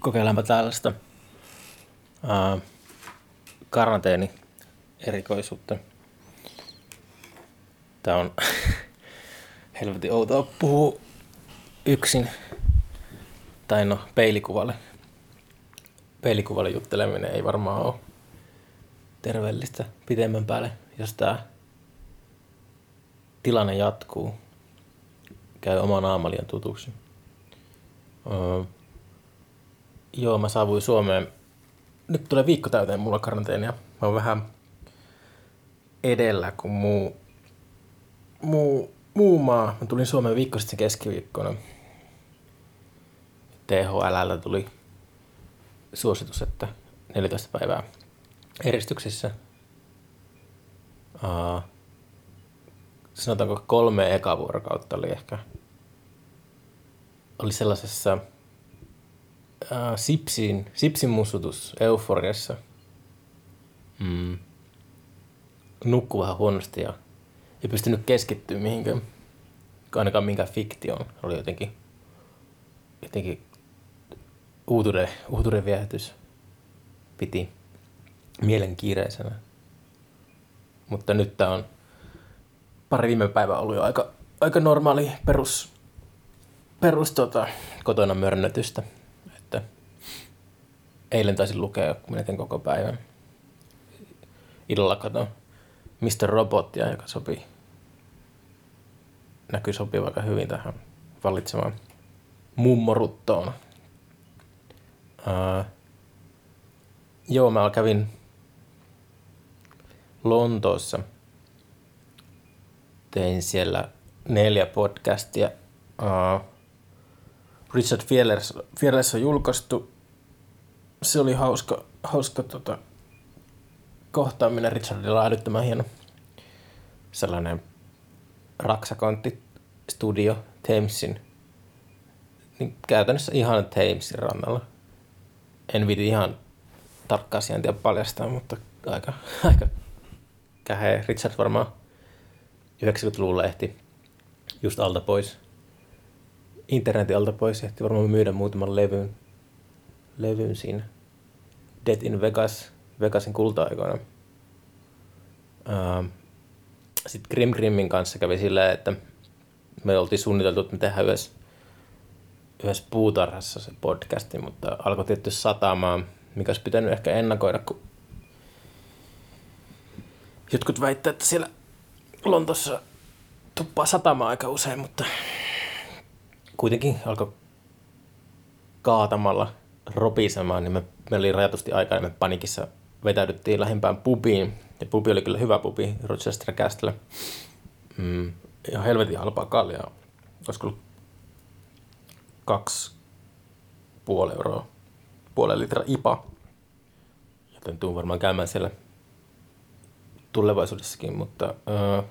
kokeilemaan tällaista uh, karanteeni erikoisuutta. Tää on helvetin outoa puhua yksin. Tai no, peilikuvalle. Peilikuvalle jutteleminen ei varmaan ole terveellistä pitemmän päälle, jos tämä tilanne jatkuu. Käy oma naamalian tutuksi. Öö, joo, mä saavuin Suomeen. Nyt tulee viikko täyteen mulla karanteenia. Mä oon vähän edellä kuin muu, muu, muu maa. Mä tulin Suomeen viikko sitten keskiviikkona. THL tuli suositus, että 14 päivää eristyksissä. Uh, sanotaanko kolme eka vuorokautta oli ehkä oli sellaisessa uh, sipsin, sipsin mussutus euforiassa. Mm. Nukkuu vähän huonosti ja ei pystynyt keskittyä mihinkään, ainakaan minkään fiktioon. Oli jotenkin, jotenkin uutuuden, uutuuden viehätys piti mielenkiireisenä. Mutta nyt tämä on pari viime päivää ollut jo aika, aika normaali perus, perus tota, kotona mörnötystä. Eilen taisin lukea melkein koko päivän. Illalla katon Mr. Robotia, joka sopii, näkyy sopii aika hyvin tähän vallitsemaan mummoruttoon. Uh, joo, mä kävin Lontoossa. Tein siellä neljä podcastia. Uh, Richard Fielers, Fielers on julkaistu. Se oli hauska, hauska tota, kohtaaminen. Richardilla älyttömän hieno sellainen raksakontti studio Thamesin. Niin käytännössä ihan Thamesin rannalla. En viti ihan tarkkaa sijaintia paljastaa, mutta aika, aika käheä. Richard varmaan 90-luvulla ehti just alta pois. Internetin alta pois ehti varmaan myydä muutaman levyn, levyn siinä. Dead in Vegas, Vegasin kulta-aikoina. Uh, Sitten Grim Grimmin kanssa kävi silleen, että me oltiin suunniteltu, että me tehdään yhdessä, yhdessä puutarhassa se podcasti, mutta alkoi tietty satamaan, mikä olisi pitänyt ehkä ennakoida, kun Jotkut väittävät, että siellä Lontossa tuppaa satamaan aika usein, mutta kuitenkin alkoi kaatamalla ropisemaan, niin me, me oli rajatusti aikaa, niin me panikissa vetäydyttiin lähimpään pubiin. Ja pubi oli kyllä hyvä pubi Rochester Castle. Mm, ja helvetin halpaa kaljaa. Olisiko ollut kaksi puoli euroa, puolen litra IPA. Joten tuun varmaan käymään siellä tulevaisuudessakin, mutta uh,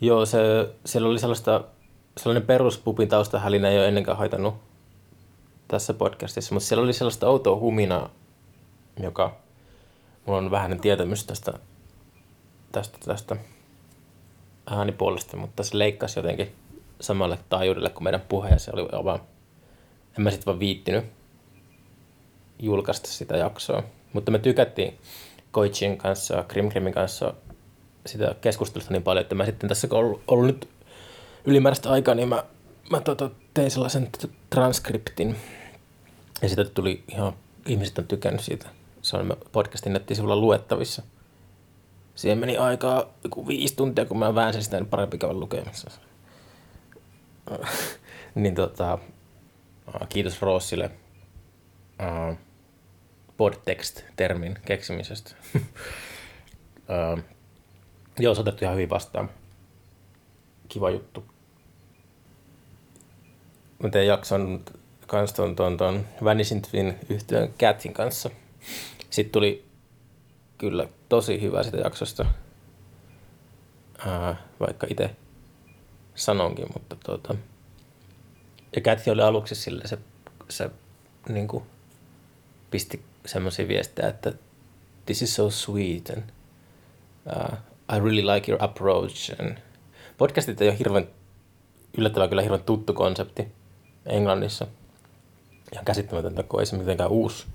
joo, se, siellä oli sellaista, sellainen peruspupin taustahälinä ei ole ennenkään haitannut tässä podcastissa, mutta siellä oli sellaista outoa huminaa, joka mulla on vähän tietämys tästä, tästä, tästä äänipuolesta, mutta se leikkasi jotenkin samalle taajuudelle kuin meidän puhe, ja se oli vaan, en mä sitten vaan viittinyt julkaista sitä jaksoa. Mutta me tykättiin Koichin kanssa, Krimkrimin kanssa sitä keskustelusta niin paljon, että mä sitten tässä kun ollut, ollut nyt ylimääräistä aikaa, niin mä, mä tota, tein sellaisen transkriptin. Ja sitä tuli ihan, ihmiset on tykännyt siitä. Se on podcastin nettisivulla luettavissa. Siihen meni aikaa joku viisi tuntia, kun mä väänsin sitä, niin parempi käydä lukemassa. niin tota, kiitos Rossille. Uh, podtext-termin keksimisestä. uh, joo, se otettu ihan hyvin vastaan. Kiva juttu. Mä tein jakson kanssa ton, ton, ton Vanishing Twin yhtyön Catin kanssa. Sitten tuli kyllä tosi hyvä sitä jaksosta, uh, vaikka itse sanonkin, mutta tuota, ja Cat oli aluksi sille se, se niin kuin, pisti semmoisia viestejä, että this is so sweet and uh, I really like your approach. And podcastit ei ole hirveän, yllättävän kyllä hirveän tuttu konsepti Englannissa. Ihan käsittämätöntä, kun ei se mitenkään uusi,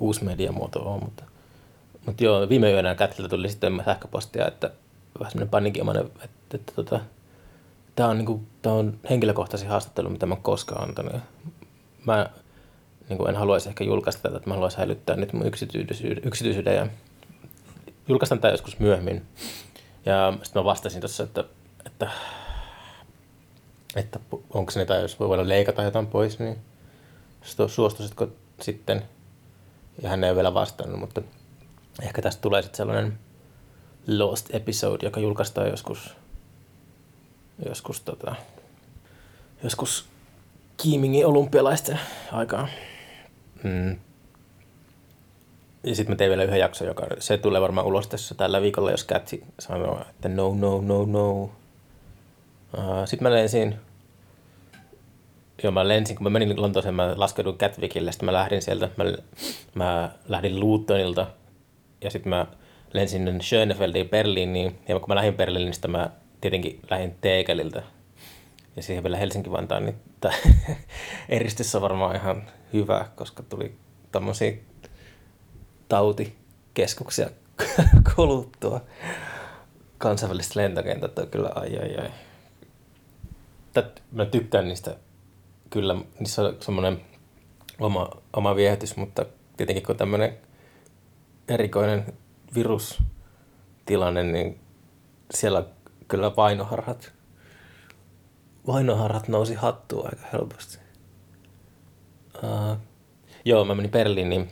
uusi mediamuoto ole, mutta, mutta joo, viime yönä kätiltä tuli sitten sähköpostia, että vähän semmoinen paniikinomainen, että, että, että tota, tämä on, niin kuin, tämä on henkilökohtaisin haastattelu, mitä mä koskaan antanut. Mä niin kuin en haluaisi ehkä julkaista tätä, että mä haluaisin säilyttää nyt mun yksityisyyden, yksityisyyden ja julkaistaan tämä joskus myöhemmin. Ja sitten mä vastasin tuossa, että, että, että onko se niitä, jos voi voida leikata jotain pois, niin suostuisitko sitten? Ja hän ei ole vielä vastannut, mutta ehkä tästä tulee sitten sellainen Lost episode, joka julkaistaan joskus, joskus, tota, joskus Kiimingin olympialaisten aikaan. Mm. Ja sitten mä tein vielä yhden jakson, joka se tulee varmaan ulos tässä tällä viikolla, jos Kätsi sanoo, että no, no, no, no. Uh, sitten mä lensin, joo mä lensin, kun mä menin Lontooseen, mä laskeudun Catwickille, sitten mä lähdin sieltä, mä, mä lähdin Lutonilta ja sitten mä lensin Schönefeldiin Berliiniin, ja kun mä lähdin Berliiniin, niin sitten mä tietenkin lähdin Teekeliltä, ja siihen vielä Helsinki-Vantaan, niin eristys on varmaan ihan hyvä, koska tuli tämmöisiä tautikeskuksia kuluttua. Kansainväliset lentokentät on kyllä ai ai ai. Tät, mä tykkään niistä kyllä, niissä on semmoinen oma, oma viehätys, mutta tietenkin kun tämmöinen erikoinen virustilanne, niin siellä kyllä painoharhat, vainoharhat nousi hattua aika helposti. Uh, joo, mä menin Berliiniin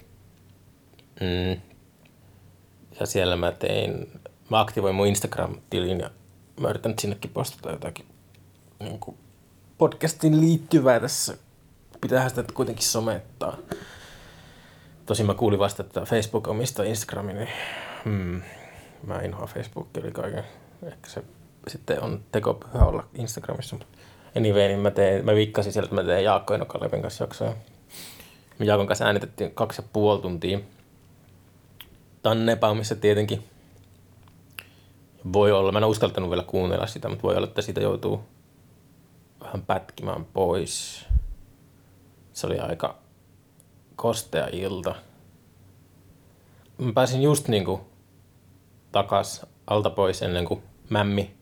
mm, ja siellä mä tein, mä aktivoin mun Instagram-tilin ja mä yritän sinnekin postata jotakin niin kuin podcastin liittyvää tässä. Pitäähän sitä kuitenkin somettaa. Tosin mä kuulin vasta, että Facebook omistaa Instagramin, niin hmm, mä inhoan Facebookia eli kaiken. Ehkä se sitten on tekopyhä olla Instagramissa. Anyway, niin mä, tein, mä vikkasin sieltä, että mä tein Jaakko Enokalevin kanssa jaksoja. Me Jaakon kanssa äänitettiin kaksi ja puoli tuntia. Tannepaumissa tietenkin. Voi olla, mä en uskaltanut vielä kuunnella sitä, mutta voi olla, että siitä joutuu vähän pätkimään pois. Se oli aika kostea ilta. Mä pääsin just niinku takas alta pois ennen kuin mämmi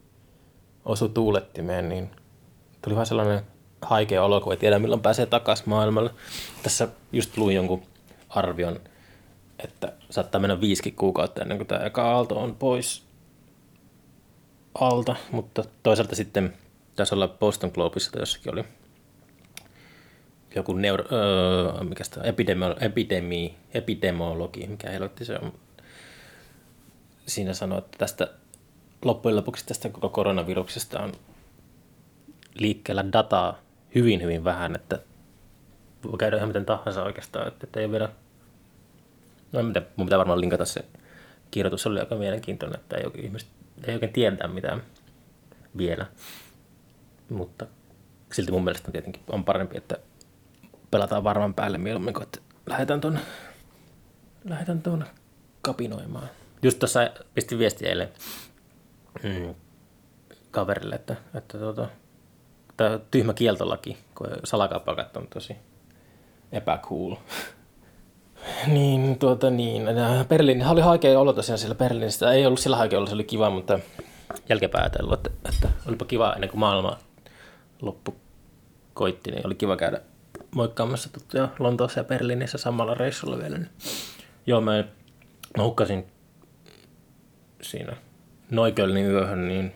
osui tuulettimeen, niin tuli vähän sellainen haikea olo, kun ei tiedä milloin pääsee takaisin maailmalle. Tässä just luin jonkun arvion, että saattaa mennä viisikin kuukautta ennen kuin tämä eka aalto on pois alta, mutta toisaalta sitten taisi olla Boston Globissa tai jossakin oli. Joku neuro, öö, mikä sitä, epidemi, epidemi, epidemiologi, mikä helvetti se on. Siinä sanoi, että tästä loppujen lopuksi tästä koko koronaviruksesta on liikkeellä dataa hyvin, hyvin vähän, että voi käydä ihan miten tahansa oikeastaan, että, että ei vielä, no mitä, mun pitää varmaan linkata se kirjoitus, se oli aika mielenkiintoinen, että ei ihmiset, ei oikein tiedetä mitään vielä, mutta silti mun mielestä tietenkin on parempi, että pelataan varman päälle mieluummin kuin, että lähdetään tuonne lähdetään tuonne kapinoimaan. Just tuossa pistin viesti eilen mm, kaverille, että, että tuota, tämä tyhmä kieltolaki, kun salakaupakat on tosi epäcool. niin, tuota niin. Berliini oli haikea olo tosiaan siellä Berliinissä. Ei ollut sillä haikea olo, se oli kiva, mutta jälkeenpäin ajatellut, että, että olipa kiva ennen kuin maailma loppu koitti, niin oli kiva käydä moikkaamassa tuttuja Lontoossa ja Berliinissä samalla reissulla vielä. Niin. Joo, mä, mä hukkasin siinä Noikölnin yöhön, niin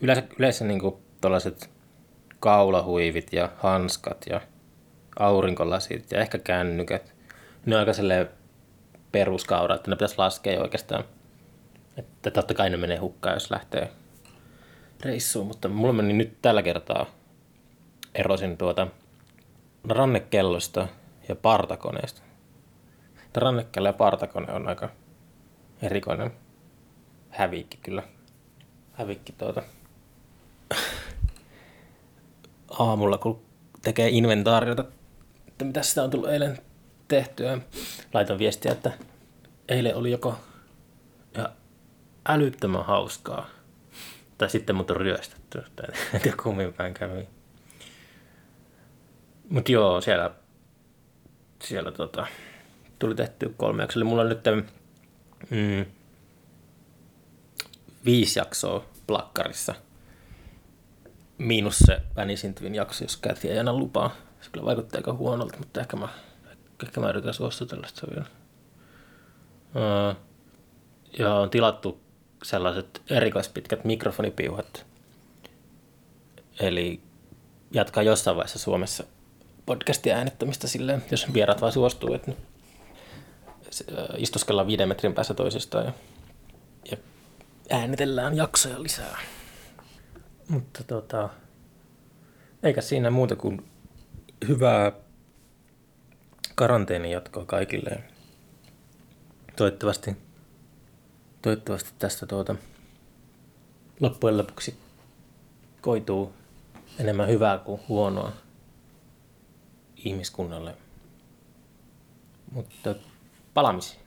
yleensä, yleensä niin tuollaiset kaulahuivit ja hanskat ja aurinkolasit ja ehkä kännykät. Ne on aika peruskaura, että ne pitäisi laskea oikeastaan. Että totta kai ne menee hukkaan, jos lähtee reissuun, mutta mulla meni nyt tällä kertaa erosin tuota rannekellosta ja partakoneesta. Rannekello ja partakone on aika erikoinen hävikki kyllä. Hävikki tuota aamulla, kun tekee inventaariota, että mitä sitä on tullut eilen tehtyä. Laitan viestiä, että eilen oli joko ja älyttömän hauskaa, tai sitten mut on ryöstetty. En tiedä kummin kävi. Mutta joo, siellä, siellä tota, tuli tehty kolme jaksoa. Eli mulla on nyt mm, viisi jaksoa plakkarissa. Miinus se vänisintyvin jakso, jos Käti ei anna lupaa. Se kyllä vaikuttaa aika huonolta, mutta ehkä mä, ehkä mä yritän suostutella sitä vielä. Uh, ja on tilattu sellaiset erikoispitkät mikrofonipiuhat. Eli jatkaa jossain vaiheessa Suomessa podcastia äänettämistä silleen, jos vieraat vaan suostuu, että istuskellaan viiden metrin päässä toisistaan ja, ja äänitellään jaksoja lisää. Mutta tota, eikä siinä muuta kuin hyvää karanteenin jatkoa kaikille. Toivottavasti, toivottavasti tästä tuota, loppujen lopuksi koituu enemmän hyvää kuin huonoa ihmiskunnalle. Mutta palaamisiin.